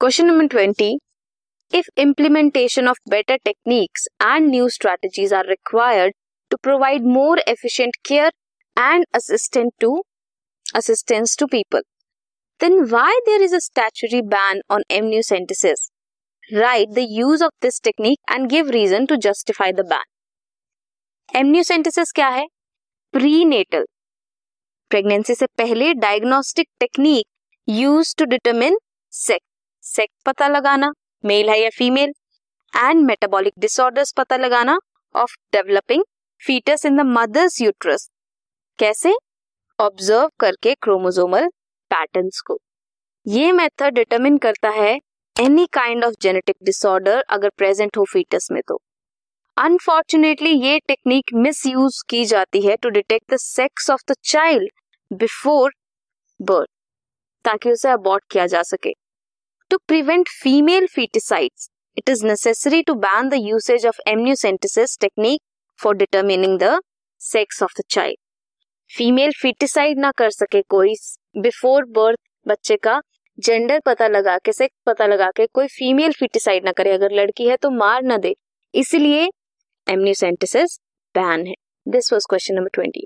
Question number 20. If implementation of better techniques and new strategies are required to provide more efficient care and assistance to assistance to people, then why there is a statutory ban on amniocentesis? Write the use of this technique and give reason to justify the ban. Amniocentesis क्या है prenatal pregnancy से पहले diagnostic technique used to determine sex Sex पता लगाना mail है या female and metabolic disorders पता लगाना of developing foetus in the mother's uterus कैसे? ऑब्ज़र्व करके क्रोमोजोमल पैटर्न्स को। ये मेथड डिटरमिन करता है any kind of genetic disorder अगर प्रेजेंट हो फीटस में तो। अनफॉर्चुनेटली ये टेक्निक मिस यूज़ की जाती है to detect the sex of the child before birth ताकि उसे अबॉर्ट किया जा सके। To prevent female foeticides it is necessary to ban the usage of amniocentesis technique for determining the sex of the child female foeticide ना कर सके कोई before birth बच्चे का जेंडर पता लगा के सेक्स पता लगा के कोई फीमेल फिटिसाइड ना करे। अगर लड़की है तो मार ना दे। इसलिए एमनियोसेंटिसिस बैन है। This was question number twenty